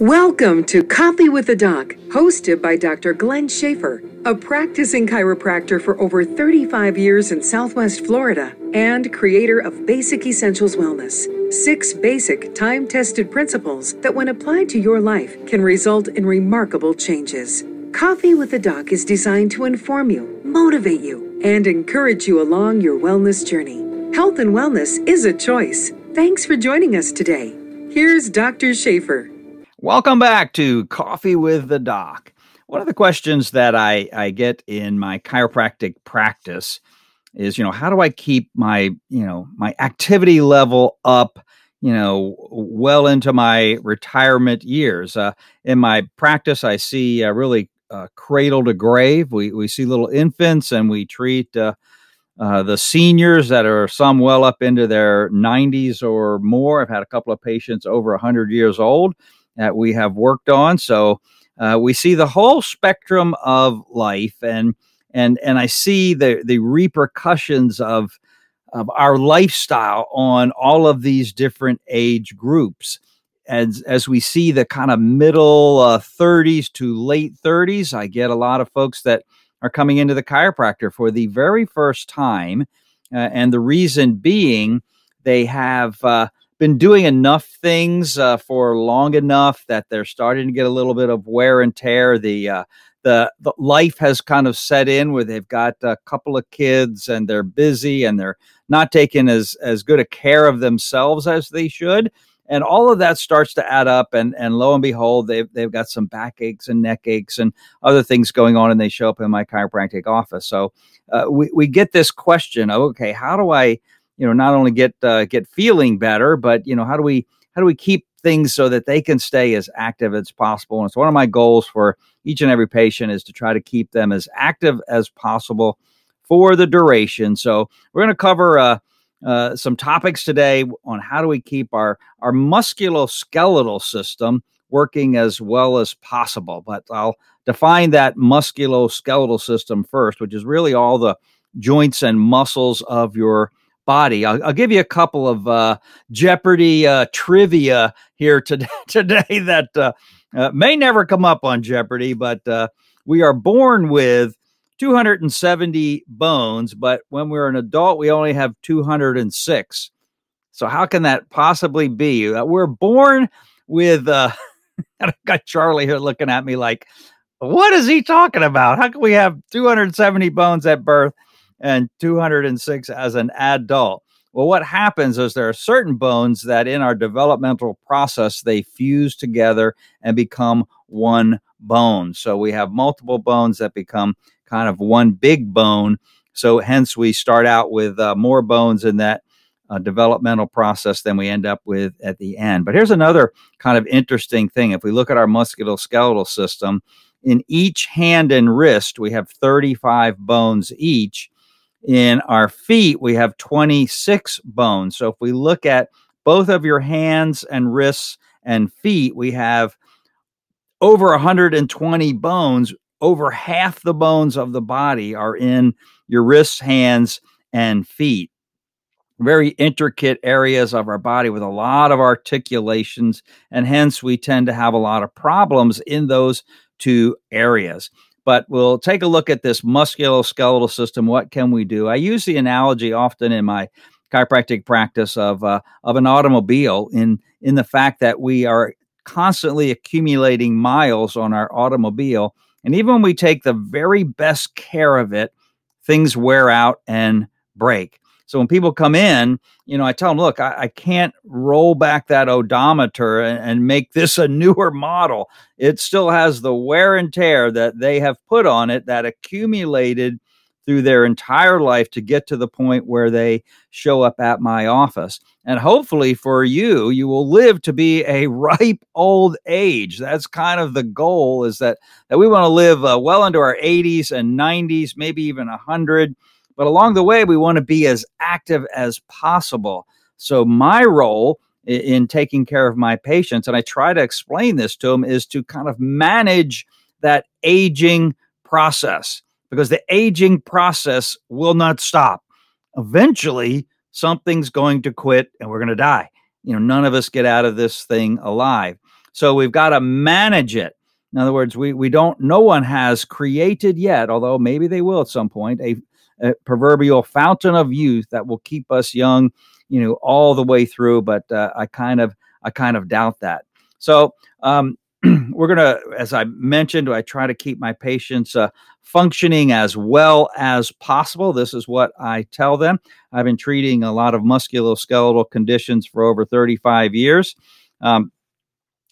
Welcome to Coffee with the Doc, hosted by Dr. Glenn Schaefer, a practicing chiropractor for over 35 years in Southwest Florida and creator of Basic Essentials Wellness. Six basic, time tested principles that, when applied to your life, can result in remarkable changes. Coffee with the Doc is designed to inform you, motivate you, and encourage you along your wellness journey. Health and wellness is a choice. Thanks for joining us today. Here's Dr. Schaefer. Welcome back to Coffee with the Doc. One of the questions that I, I get in my chiropractic practice is, you know, how do I keep my, you know, my activity level up, you know, well into my retirement years? Uh, in my practice, I see uh, really uh, cradle to grave. We, we see little infants and we treat uh, uh, the seniors that are some well up into their 90s or more. I've had a couple of patients over 100 years old that we have worked on. So uh, we see the whole spectrum of life, and and and I see the the repercussions of of our lifestyle on all of these different age groups. As as we see the kind of middle uh, 30s to late 30s, I get a lot of folks that are coming into the chiropractor for the very first time, uh, and the reason being they have uh, been doing enough things uh, for long enough that they're starting to get a little bit of wear and tear. The uh, the, the life has kind of set in where they've got a couple of kids and they're busy and they're not taking as as good a care of themselves as they should. And all of that starts to add up, and and lo and behold, they've they've got some backaches and neck aches and other things going on, and they show up in my chiropractic office. So uh, we we get this question of okay, how do I you know not only get uh, get feeling better, but you know how do we how do we keep things so that they can stay as active as possible? And it's one of my goals for each and every patient is to try to keep them as active as possible for the duration. So we're going to cover uh, uh, some topics today on how do we keep our our musculoskeletal system working as well as possible. But I'll define that musculoskeletal system first, which is really all the joints and muscles of your body. I'll, I'll give you a couple of uh, Jeopardy uh, trivia here today, today that uh, uh, may never come up on Jeopardy, but uh, we are born with 270 bones, but when we're an adult, we only have 206. So how can that possibly be? Uh, we're born with. Uh, I got Charlie here looking at me like, "What is he talking about? How can we have 270 bones at birth and 206 as an adult. Well, what happens is there are certain bones that in our developmental process they fuse together and become one bone. So we have multiple bones that become kind of one big bone. So hence we start out with uh, more bones in that uh, developmental process than we end up with at the end. But here's another kind of interesting thing. If we look at our musculoskeletal system, in each hand and wrist, we have 35 bones each. In our feet, we have 26 bones. So if we look at both of your hands and wrists and feet, we have over 120 bones. Over half the bones of the body are in your wrists, hands, and feet. Very intricate areas of our body with a lot of articulations, and hence we tend to have a lot of problems in those two areas but we'll take a look at this musculoskeletal system. What can we do? I use the analogy often in my chiropractic practice of uh, of an automobile in in the fact that we are constantly accumulating miles on our automobile, and even when we take the very best care of it, things wear out and break. So when people come in, you know, I tell them, look, I, I can't roll back that odometer and, and, make this a newer model. It still has the wear and tear that they have put on it that accumulated through their entire life to get to the point where they show up at my office. And hopefully for you, you will live to be a ripe old age. That's kind of the goal is that, that we want to live uh, well into our 80s and 90s, maybe even 100 but along the way, we want to be as active as possible. So, my role in, in taking care of my patients, and I try to explain this to them, is to kind of manage that aging process because the aging process will not stop. Eventually, something's going to quit and we're going to die. You know, none of us get out of this thing alive. So we've got to manage it. In other words, we, we don't, no one has created yet, although maybe they will at some point, a, a proverbial fountain of youth that will keep us young, you know, all the way through. But uh, I kind of, I kind of doubt that. So um, we're to, as I mentioned, I try to keep my patients uh, functioning as well as possible. This is what I tell them. I've been treating a lot of musculoskeletal conditions for over 35 years. Um,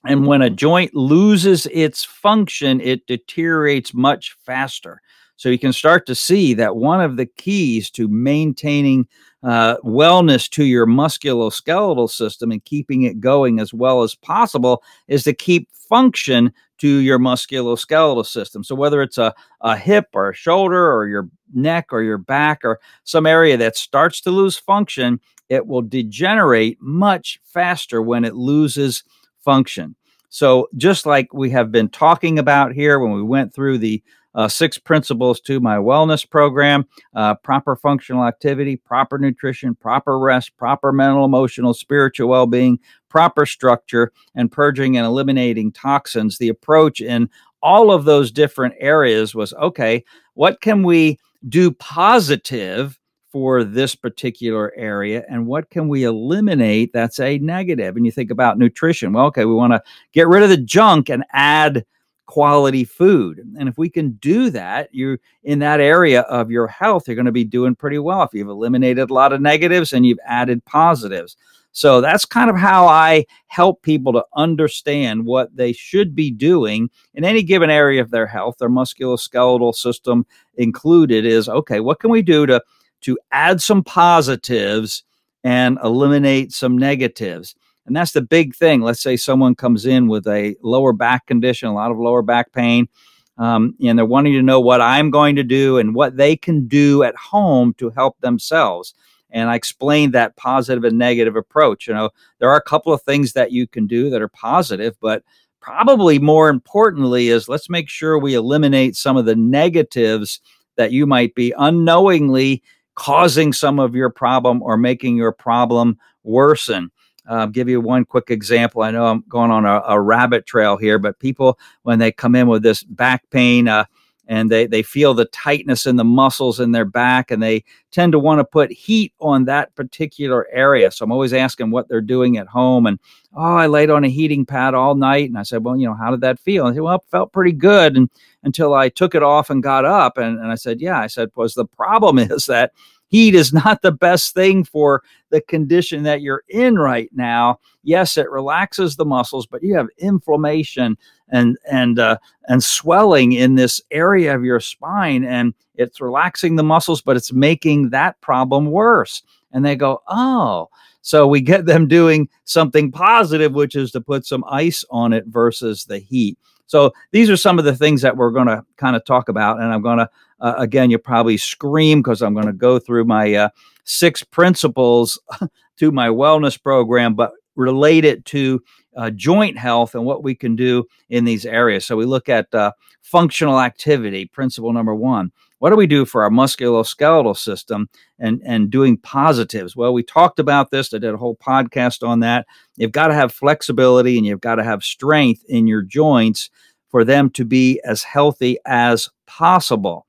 and when a joint loses its function, it deteriorates much faster. So you can start to see that one of the keys to maintaining uh, wellness to your musculoskeletal system and keeping it going as well as possible is to keep function to your musculoskeletal system. So whether it's a, a hip or a shoulder or your neck or your back or some area that starts to lose function, it will degenerate much faster when it loses function. So just like we have been talking about here when we went through the uh, six principles to my wellness program uh, proper functional activity, proper nutrition, proper rest, proper mental, emotional, spiritual well being, proper structure, and purging and eliminating toxins. The approach in all of those different areas was okay, what can we do positive? for this particular area and what can we eliminate that's a negative and you think about nutrition well okay we want to get rid of the junk and add quality food. And if we can do that, you in that area of your health, you're going to be doing pretty well if you've eliminated a lot of negatives and you've added positives. So that's kind of how I help people to understand what they should be doing in any given area of their health, their musculoskeletal system included is okay, what can we do to to add some positives and eliminate some negatives? And that's the big thing. Let's say someone comes in with a lower back condition, a lot of lower back pain, um, and they're wanting to know what I'm going to do and what they can do at home to help themselves. And I explained that positive and negative approach. You know, there are a couple of things that you can do that are positive, but probably more importantly is let's make sure we eliminate some of the negatives that you might be unknowingly causing some of your problem or making your problem worsen. Uh, give you one quick example. I know I'm going on a, a, rabbit trail here, but people, when they come in with this back pain, uh, and they, they feel the tightness in the muscles in their back, and they tend to want to put heat on that particular area. So I'm always asking what they're doing at home. And oh, I laid on a heating pad all night. And I said, well, you know, how did that feel? And said, well, it felt pretty good. And until I took it off and got up. And, and I said, yeah. I said, was the problem is that heat is not the best thing for the condition that you're in right now. Yes, it relaxes the muscles, but you have inflammation and and uh, and swelling in this area of your spine, and it's relaxing the muscles, but it's making that problem worse. And they go, oh. So we get them doing something positive, which is to put some ice on it versus the heat. So these are some of the things that we're going to kind of talk about, and I'm going to uh, again, you probably scream because I'm going to go through my uh, six principles to my wellness program, but relate it to uh, joint health and what we can do in these areas. So we look at uh, functional activity, principle number one. What do we do for our musculoskeletal system and, and doing positives? Well, we talked about this. I did a whole podcast on that. You've got to have flexibility and you've got to have strength in your joints for them to be as healthy as possible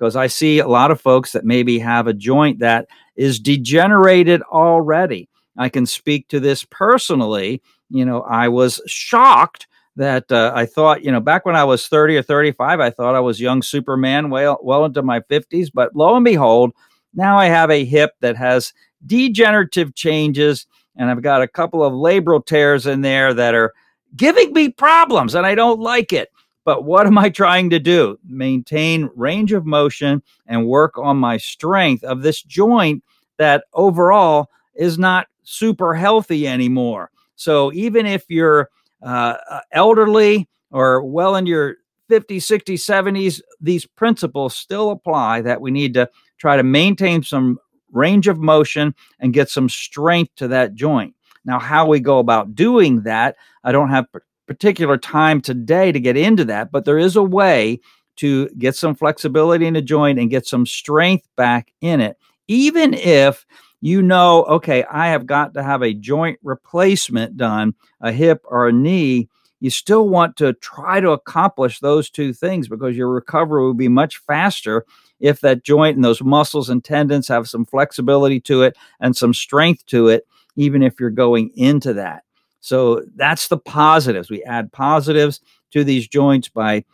because I see a lot of folks that maybe have a joint that is degenerated already. I can speak to this personally. You know, I was shocked that uh, I thought, you know, back when I was 30 or 35, I thought I was young Superman well, well into my 50s. But lo and behold, now I have a hip that has degenerative changes, and I've got a couple of labral tears in there that are giving me problems, and I don't like it. But what am I trying to do? Maintain range of motion and work on my strength of this joint that overall is not super healthy anymore. So even if you're uh, uh elderly or well in your 50s, 60s, 70s, these principles still apply that we need to try to maintain some range of motion and get some strength to that joint. Now, how we go about doing that, I don't have particular time today to get into that, but there is a way to get some flexibility in a joint and get some strength back in it, even if you know, okay, I have got to have a joint replacement done, a hip or a knee. you still want to try to accomplish those two things because your recovery will be much faster if that joint and those muscles and tendons have some flexibility to it and some strength to it, even if you're going into that. So that's the positives. We add positives to these joints by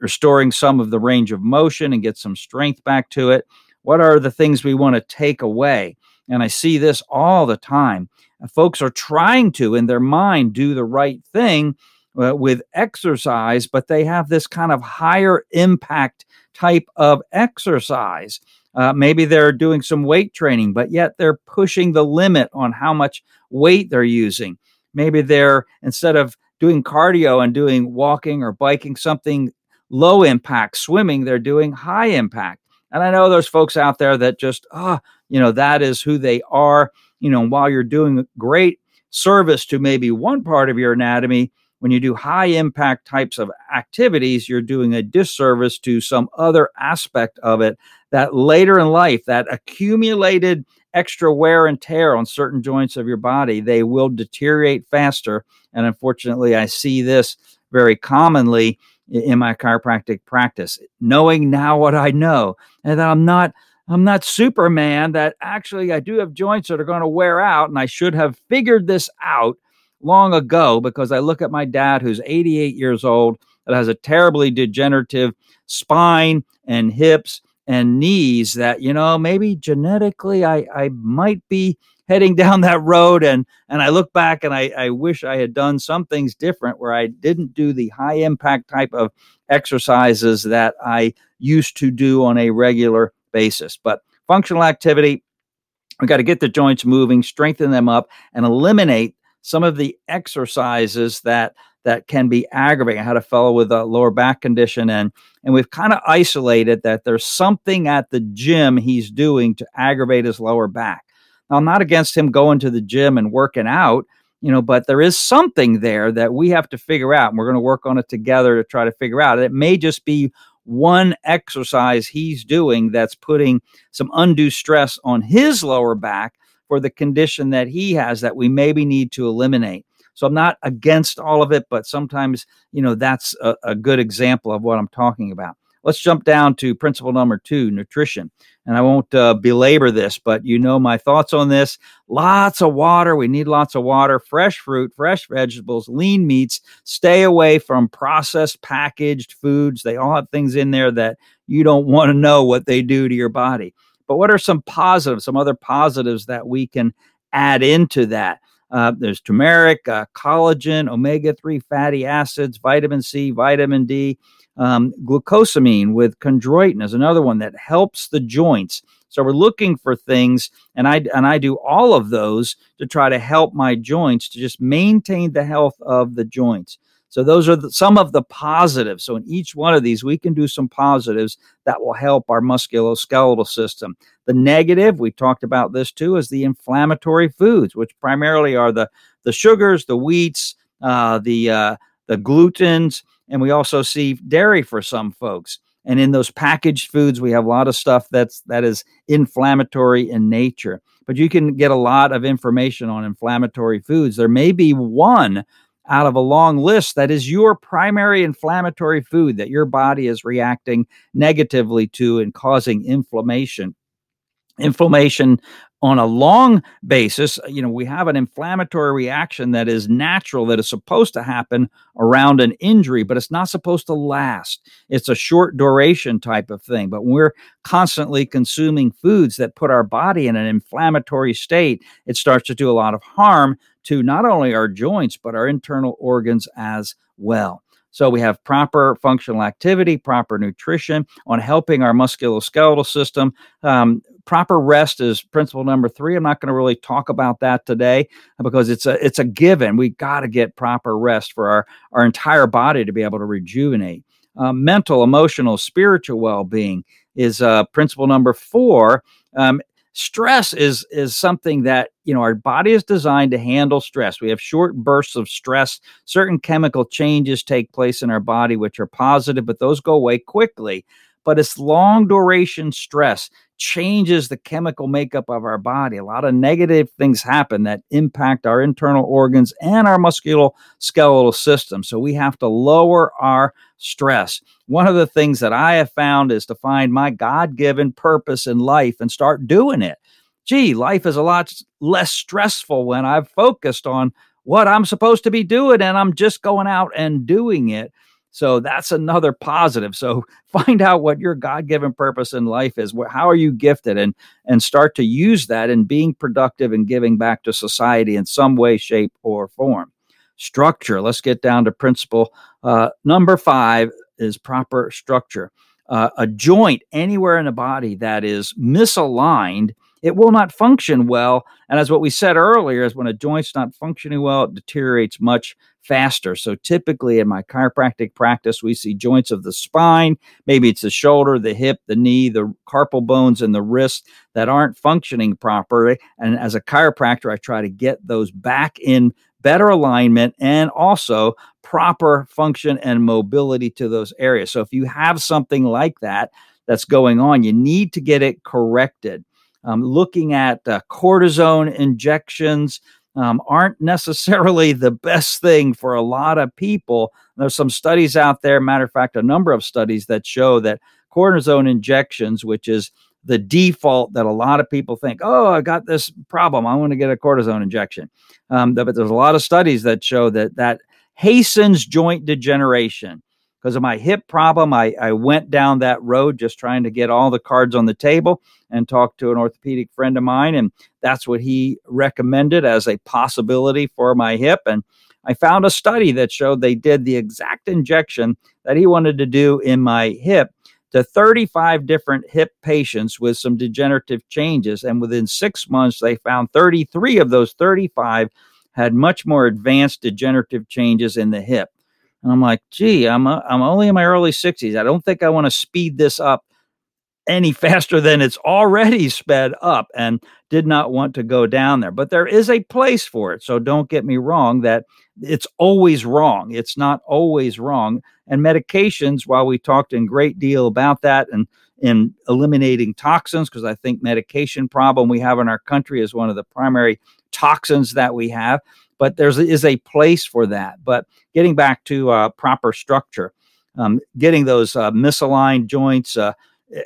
restoring some of the range of motion and get some strength back to it. What are the things we want to take away? And I see this all the time. Folks are trying to, in their mind, do the right thing uh, with exercise, but they have this kind of higher impact type of exercise. Uh, maybe they're doing some weight training, but yet they're pushing the limit on how much weight they're using. Maybe they're, instead of doing cardio and doing walking or biking, something low impact swimming, they're doing high impact. And I know there's folks out there that just, ah, oh, you know, that is who they are. You know, while you're doing great service to maybe one part of your anatomy, when you do high impact types of activities, you're doing a disservice to some other aspect of it that later in life, that accumulated extra wear and tear on certain joints of your body, they will deteriorate faster. And unfortunately, I see this very commonly in my chiropractic practice, knowing now what I know, and that I'm not I'm not Superman. That actually I do have joints that are going to wear out, and I should have figured this out long ago because I look at my dad who's 88 years old that has a terribly degenerative spine and hips and knees that you know maybe genetically I I might be heading down that road and and I look back and I, I wish I had done some things different where I didn't do the high impact type of exercises that I used to do on a regular basis. But functional activity, we got to get the joints moving, strengthen them up, and eliminate some of the exercises that that can be aggravating. I had a fellow with a lower back condition, and and we've kind of isolated that there's something at the gym he's doing to aggravate his lower back. Now, I'm not against him going to the gym and working out, you know, but there is something there that we have to figure out. And we're going to work on it together to try to figure out. It may just be one exercise he's doing that's putting some undue stress on his lower back for the condition that he has that we maybe need to eliminate. So I'm not against all of it, but sometimes, you know, that's a, a good example of what I'm talking about. Let's jump down to principle number two nutrition. And I won't uh, belabor this, but you know my thoughts on this. Lots of water. We need lots of water, fresh fruit, fresh vegetables, lean meats. Stay away from processed packaged foods. They all have things in there that you don't want to know what they do to your body. But what are some positives, some other positives that we can add into that? Uh, there's turmeric, uh, collagen, omega 3 fatty acids, vitamin C, vitamin D. Um, glucosamine with chondroitin is another one that helps the joints. So we're looking for things, and I and I do all of those to try to help my joints to just maintain the health of the joints. So those are the, some of the positives. So in each one of these, we can do some positives that will help our musculoskeletal system. The negative, we talked about this too, is the inflammatory foods, which primarily are the the sugars, the wheats, uh, the uh, the glutens, and we also see dairy for some folks. And in those packaged foods, we have a lot of stuff that's that is inflammatory in nature. But you can get a lot of information on inflammatory foods. There may be one out of a long list that is your primary inflammatory food that your body is reacting negatively to and causing inflammation inflammation on a long basis, you know, we have an inflammatory reaction that is natural, that is supposed to happen around an injury, but it's not supposed to last. It's a short duration type of thing. But when we're constantly consuming foods that put our body in an inflammatory state, it starts to do a lot of harm to not only our joints, but our internal organs as well. So we have proper functional activity, proper nutrition on helping our musculoskeletal system. Um, proper rest is principle number three. I'm not going to really talk about that today because it's a it's a given. We got to get proper rest for our our entire body to be able to rejuvenate. Uh, mental, emotional, spiritual well being is uh, principle number four. Um, stress is is something that you know our body is designed to handle stress we have short bursts of stress certain chemical changes take place in our body which are positive but those go away quickly but it's long duration stress changes the chemical makeup of our body. A lot of negative things happen that impact our internal organs and our musculoskeletal system. So we have to lower our stress. One of the things that I have found is to find my God given purpose in life and start doing it. Gee, life is a lot less stressful when I've focused on what I'm supposed to be doing and I'm just going out and doing it. So that's another positive. So find out what your God-given purpose in life is. How are you gifted and and start to use that in being productive and giving back to society in some way, shape, or form. Structure. Let's get down to principle uh, number five is proper structure. Uh, a joint anywhere in the body that is misaligned it will not function well. And as what we said earlier, is when a joint's not functioning well, it deteriorates much faster. So typically in my chiropractic practice, we see joints of the spine, maybe it's the shoulder, the hip, the knee, the carpal bones, and the wrist that aren't functioning properly. And as a chiropractor, I try to get those back in better alignment and also proper function and mobility to those areas. So if you have something like that that's going on, you need to get it corrected um, looking at uh, cortisone injections um, aren't necessarily the best thing for a lot of people. There's some studies out there, matter of fact, a number of studies that show that cortisone injections, which is the default that a lot of people think, oh, I got this problem. I want to get a cortisone injection. Um, but there's a lot of studies that show that that hastens joint degeneration because of my hip problem. I, I went down that road just trying to get all the cards on the table and talked to an orthopedic friend of mine. And that's what he recommended as a possibility for my hip. And I found a study that showed they did the exact injection that he wanted to do in my hip to 35 different hip patients with some degenerative changes. And within six months, they found 33 of those 35 had much more advanced degenerative changes in the hip. And I'm like, gee, I'm, a, I'm only in my early 60s. I don't think I want to speed this up any faster than it's already sped up and did not want to go down there. But there is a place for it. So don't get me wrong that it's always wrong. It's not always wrong. And medications, while we talked in great deal about that and in eliminating toxins, because I think medication problem we have in our country is one of the primary toxins that we have but there is a place for that. But getting back to uh, proper structure, um, getting those uh, misaligned joints uh,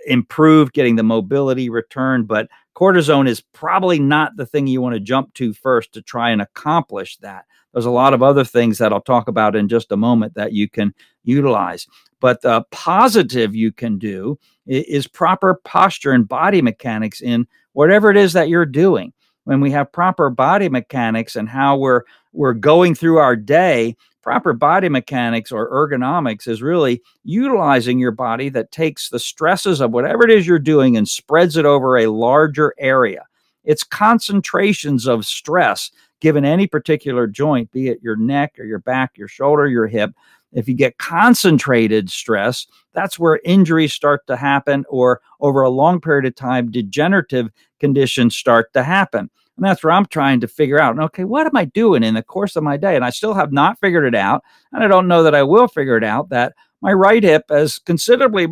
improved, getting the mobility returned. But cortisone is probably not the thing you want to jump to first to try and accomplish that. There's a lot of other things that I'll talk about in just a moment that you can utilize. But the positive you can do is proper posture and body mechanics in whatever it is that you're doing when we have proper body mechanics and how we're we're going through our day proper body mechanics or ergonomics is really utilizing your body that takes the stresses of whatever it is you're doing and spreads it over a larger area it's concentrations of stress given any particular joint be it your neck or your back your shoulder your hip if you get concentrated stress, that's where injuries start to happen, or over a long period of time, degenerative conditions start to happen. And that's where I'm trying to figure out, okay, what am I doing in the course of my day? And I still have not figured it out. And I don't know that I will figure it out that my right hip has considerably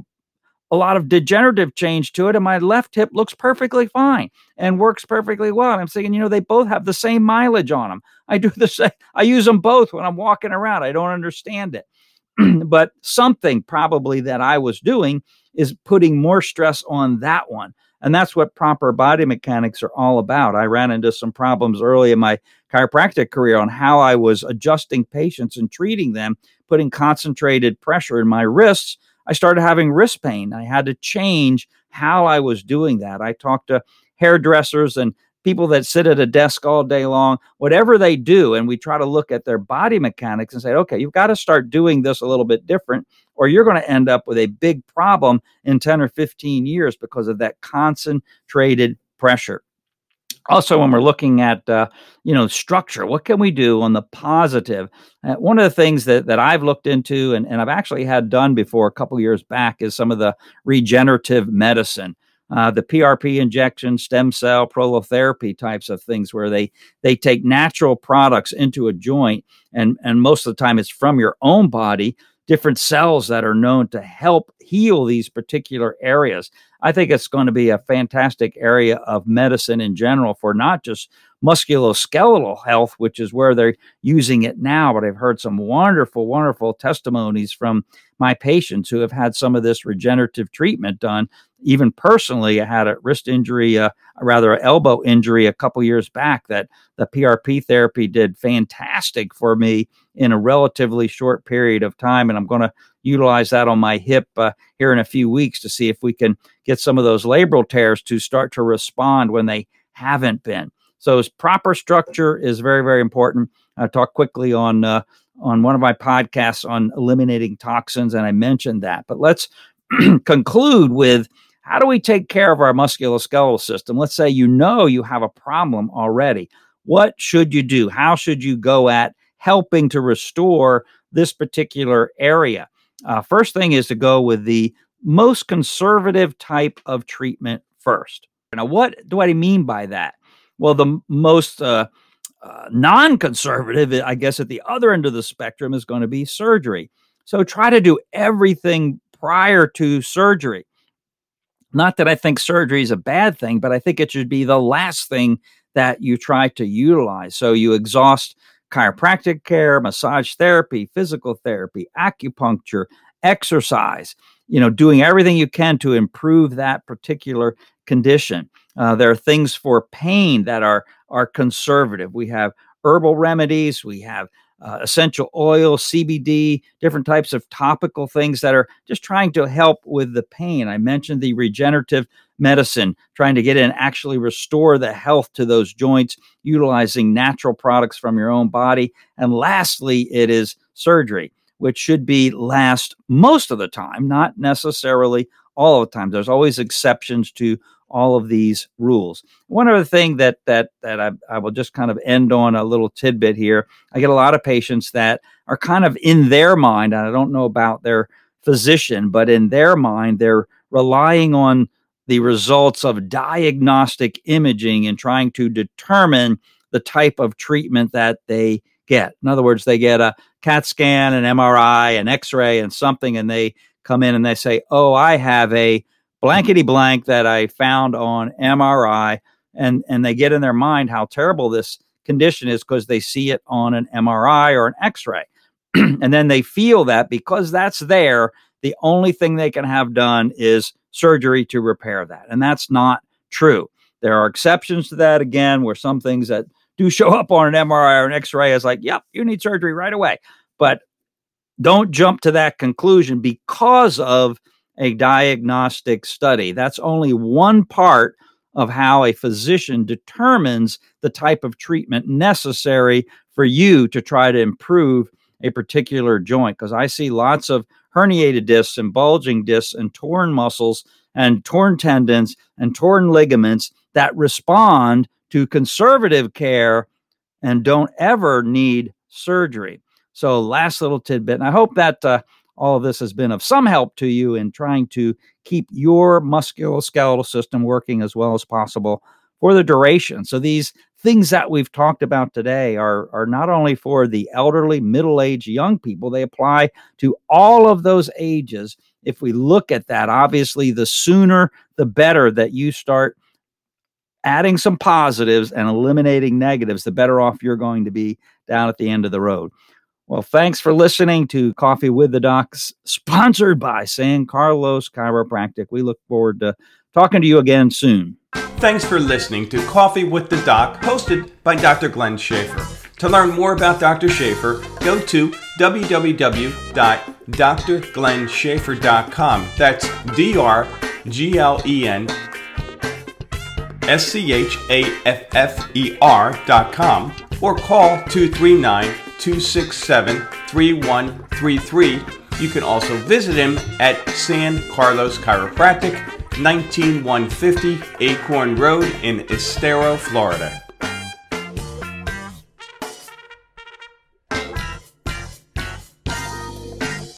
a lot of degenerative change to it, and my left hip looks perfectly fine and works perfectly well. And I'm thinking, you know, they both have the same mileage on them. I do the same, I use them both when I'm walking around. I don't understand it. but something probably that I was doing is putting more stress on that one. And that's what proper body mechanics are all about. I ran into some problems early in my chiropractic career on how I was adjusting patients and treating them, putting concentrated pressure in my wrists. I started having wrist pain. I had to change how I was doing that. I talked to hairdressers and people that sit at a desk all day long, whatever they do, and we try to look at their body mechanics and say, okay, you've got to start doing this a little bit different, or you're going to end up with a big problem in 10 or 15 years because of that concentrated pressure. Also when we're looking at uh, you know structure what can we do on the positive? Uh, one of the things that, that i've looked into and, and i've actually had done before a couple years back is some of the regenerative medicine uh, the PRP injection, stem cell, prolotherapy types of things, where they they take natural products into a joint, and and most of the time it's from your own body different cells that are known to help heal these particular areas. I think it's going to be a fantastic area of medicine in general for not just musculoskeletal health, which is where they're using it now, but I've heard some wonderful, wonderful testimonies from my patients who have had some of this regenerative treatment done. Even personally, I had a wrist injury, uh, rather an elbow injury a couple years back that the PRP therapy did fantastic for me in a relatively short period of time. And I'm going to utilize that on my hip uh, here in a few weeks to see if we can get some of those labral tears to start to respond when they haven't been. So, proper structure is very, very important. I talked quickly on uh, on one of my podcasts on eliminating toxins, and I mentioned that. But let's conclude with how do we take care of our musculoskeletal system? Let's say you know you have a problem already. What should you do? How should you go at helping to restore this particular area? Uh, first thing is to go with the most conservative type of treatment first. Now, what do I mean by that? Well, the most uh, uh, non conservative, I guess, at the other end of the spectrum is going to be surgery. So try to do everything prior to surgery. Not that I think surgery is a bad thing, but I think it should be the last thing that you try to utilize. So you exhaust chiropractic care, massage therapy, physical therapy, acupuncture, exercise, you know, doing everything you can to improve that particular condition. Uh, there are things for pain that are are conservative. We have herbal remedies. We have uh, essential oil, CBD, different types of topical things that are just trying to help with the pain. I mentioned the regenerative medicine, trying to get in, actually restore the health to those joints, utilizing natural products from your own body. And lastly, it is surgery, which should be last most of the time, not necessarily all of the time. There's always exceptions to all of these rules. One other thing that that that I, I will just kind of end on a little tidbit here. I get a lot of patients that are kind of in their mind, and I don't know about their physician, but in their mind, they're relying on the results of diagnostic imaging and trying to determine the type of treatment that they get. In other words, they get a CAT scan, an MRI, an X ray, and something, and they come in and they say, Oh, I have a blankety blank that I found on MRI, and and they get in their mind how terrible this condition is because they see it on an MRI or an X-ray, and then they feel that because that's there, the only thing they can have done is surgery to repair that, and that's not true. There are exceptions to that again, where some things that do show up on an MRI or an X-ray is like, yep, you need surgery right away, but don't jump to that conclusion because of a diagnostic study. That's only one part of how a physician determines the type of treatment necessary for you to try to improve a particular joint. Because I see lots of herniated discs and bulging discs and torn muscles and torn tendons and torn ligaments that respond to conservative care and don't ever need surgery. So, last little tidbit, and I hope that uh, all of this has been of some help to you in trying to keep your musculoskeletal system working as well as possible for the duration. So these things that we've talked about today are, are not only for the elderly, middle-aged, young people, they apply to all of those ages. If we look at that, obviously the sooner the better that you start adding some positives and eliminating negatives, the better off you're going to be down at the end of the road. Well, thanks for listening to Coffee with the Docs, sponsored by San Carlos Chiropractic. We look forward to talking to you again soon. Thanks for listening to Coffee with the Doc, hosted by Dr. Glenn Schaefer. To learn more about Dr. Schaefer, go to www.drglennschaefer.com. That's D R G L E N S C H A F F E com, or call 239 267 3133. You can also visit him at San Carlos Chiropractic, 19150 Acorn Road in Estero, Florida.